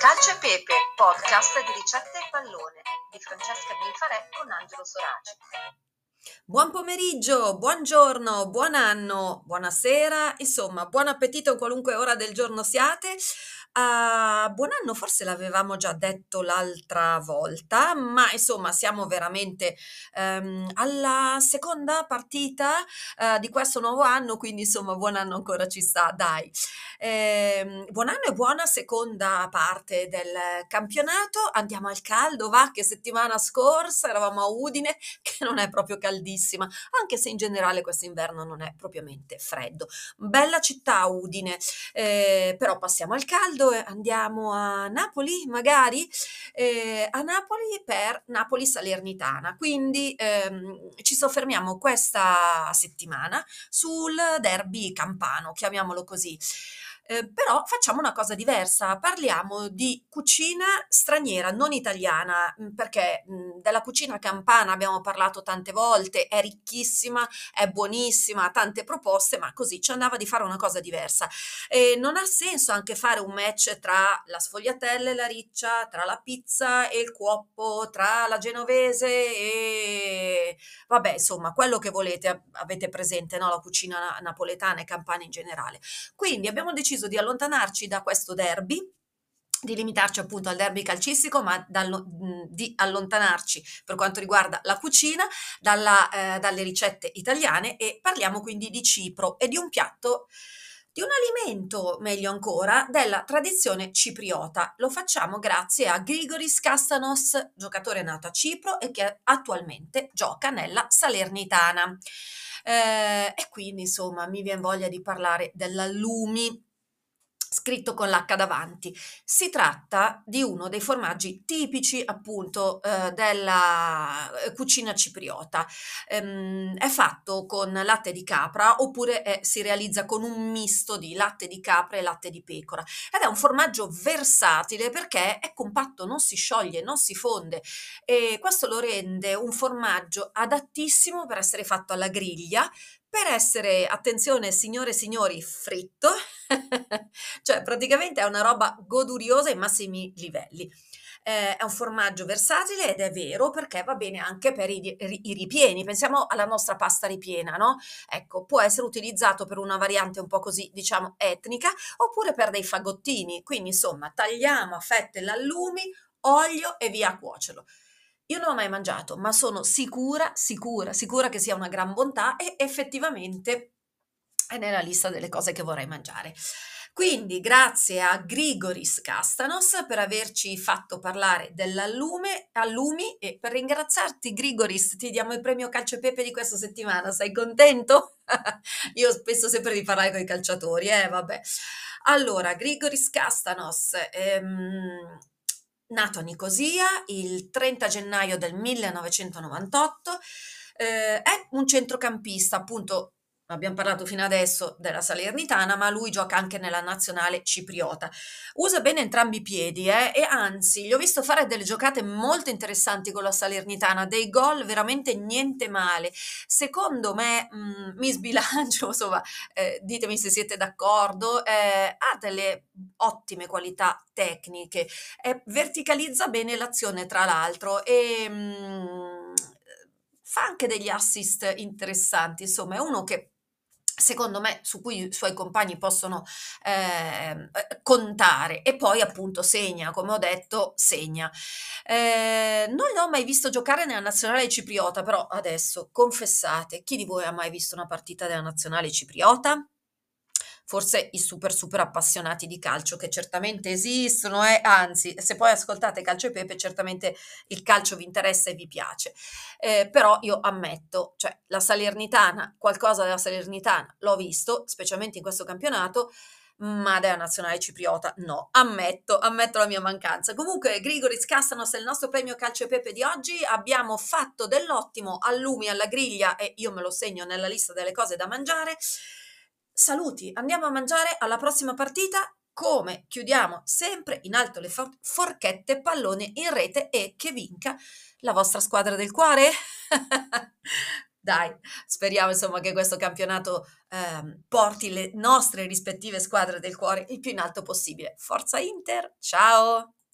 Calcio e Pepe, podcast di ricette e pallone di Francesca Bilfarè con Angelo Soraci. Buon pomeriggio, buongiorno, buon anno, buonasera, insomma, buon appetito a qualunque ora del giorno siate. Uh, buon anno, forse l'avevamo già detto l'altra volta, ma insomma siamo veramente um, alla seconda partita uh, di questo nuovo anno, quindi insomma buon anno ancora ci sta, dai. Eh, buon anno e buona seconda parte del campionato. Andiamo al caldo, va, che settimana scorsa eravamo a Udine, che non è proprio caldissima, anche se in generale quest'inverno non è propriamente freddo. Bella città Udine, eh, però passiamo al caldo caldo andiamo a Napoli, magari eh, a Napoli per Napoli Salernitana. Quindi ehm, ci soffermiamo questa settimana sul derby campano, chiamiamolo così. Eh, però facciamo una cosa diversa, parliamo di cucina straniera, non italiana, mm, perché mh, mm, della cucina campana abbiamo parlato tante volte, è ricchissima, è buonissima, ha tante proposte, ma così ci andava di fare una cosa diversa. E non ha senso anche fare un match tra la sfogliatella e la riccia, tra la pizza e il cuoppo, tra la genovese e vabbè, insomma, quello che volete, avete presente, no? la cucina napoletana e campana in generale. Quindi abbiamo deciso di allontanarci da questo derby di limitarci appunto al derby calcistico, ma dallo, di allontanarci per quanto riguarda la cucina dalla, eh, dalle ricette italiane e parliamo quindi di Cipro e di un piatto di un alimento, meglio ancora, della tradizione cipriota. Lo facciamo grazie a Grigoris Kastanos, giocatore nato a Cipro e che attualmente gioca nella Salernitana. Eh, e quindi insomma mi viene voglia di parlare dell'allumi scritto con l'H davanti. Si tratta di uno dei formaggi tipici appunto eh, della eh, cucina cipriota. Ehm, è fatto con latte di capra oppure è, si realizza con un misto di latte di capra e latte di pecora ed è un formaggio versatile perché è compatto, non si scioglie, non si fonde e questo lo rende un formaggio adattissimo per essere fatto alla griglia per essere, attenzione signore e signori, fritto, cioè praticamente è una roba goduriosa ai massimi livelli. Eh, è un formaggio versatile ed è vero perché va bene anche per i, i, ripieni. Pensiamo alla nostra pasta ripiena, no? Ecco, può essere utilizzato per una variante un po' così, diciamo, etnica oppure per dei fagottini. Quindi, insomma, tagliamo a fette l'allumi, olio e via a cuocerlo. Io non l'ho mai mangiato, ma sono sicura, sicura, sicura che sia una gran bontà e effettivamente è nella lista delle cose che vorrei mangiare. Quindi grazie a Grigoris Castanos per averci fatto parlare dell'allume, allumi e per ringraziarti Grigoris ti diamo il premio calcio e pepe di questa settimana, sei contento? Io penso sempre di parlare con i calciatori, eh vabbè. Allora, Grigoris Castanos, ehm, nato a Nicosia il 30 gennaio del 1998, eh, è un centrocampista, appunto abbiamo parlato fino adesso della Salernitana, ma lui gioca anche nella nazionale cipriota. Usa bene entrambi i piedi eh, e anzi, gli ho visto fare delle giocate molto interessanti con la Salernitana, dei gol veramente niente male. Secondo me, mh, mm, mi sbilancio, insomma, eh, ditemi se siete d'accordo, eh, ha delle ottime qualità tecniche, verticalizza bene l'azione tra l'altro e... Mh, mm, fa anche degli assist interessanti, insomma è uno che secondo me su cui i suoi compagni possono eh, contare e poi appunto segna, come ho detto, segna. Eh, non l'ho mai visto giocare nella nazionale cipriota, però adesso confessate, chi di voi ha mai visto una partita della nazionale cipriota? Forse i super super appassionati di calcio che certamente esistono e eh? anzi se poi ascoltate Calcio e Pepe certamente il calcio vi interessa e vi piace eh, però io ammetto cioè la Salernitana qualcosa della Salernitana l'ho visto specialmente in questo campionato ma della nazionale cipriota no, ammetto, ammetto la mia mancanza. Comunque, Grigoris Castanos è il nostro premio Calcio e Pepe di oggi, abbiamo fatto dell'ottimo allumi alla griglia e io me lo segno nella lista delle cose da mangiare saluti, andiamo a mangiare alla prossima partita. Come chiudiamo sempre in alto le for- forchette, pallone in rete e che vinca la vostra squadra del cuore. Dai, speriamo insomma che questo campionato, ehm, porti le nostre rispettive squadre del cuore il più in alto possibile. Forza Inter, ciao!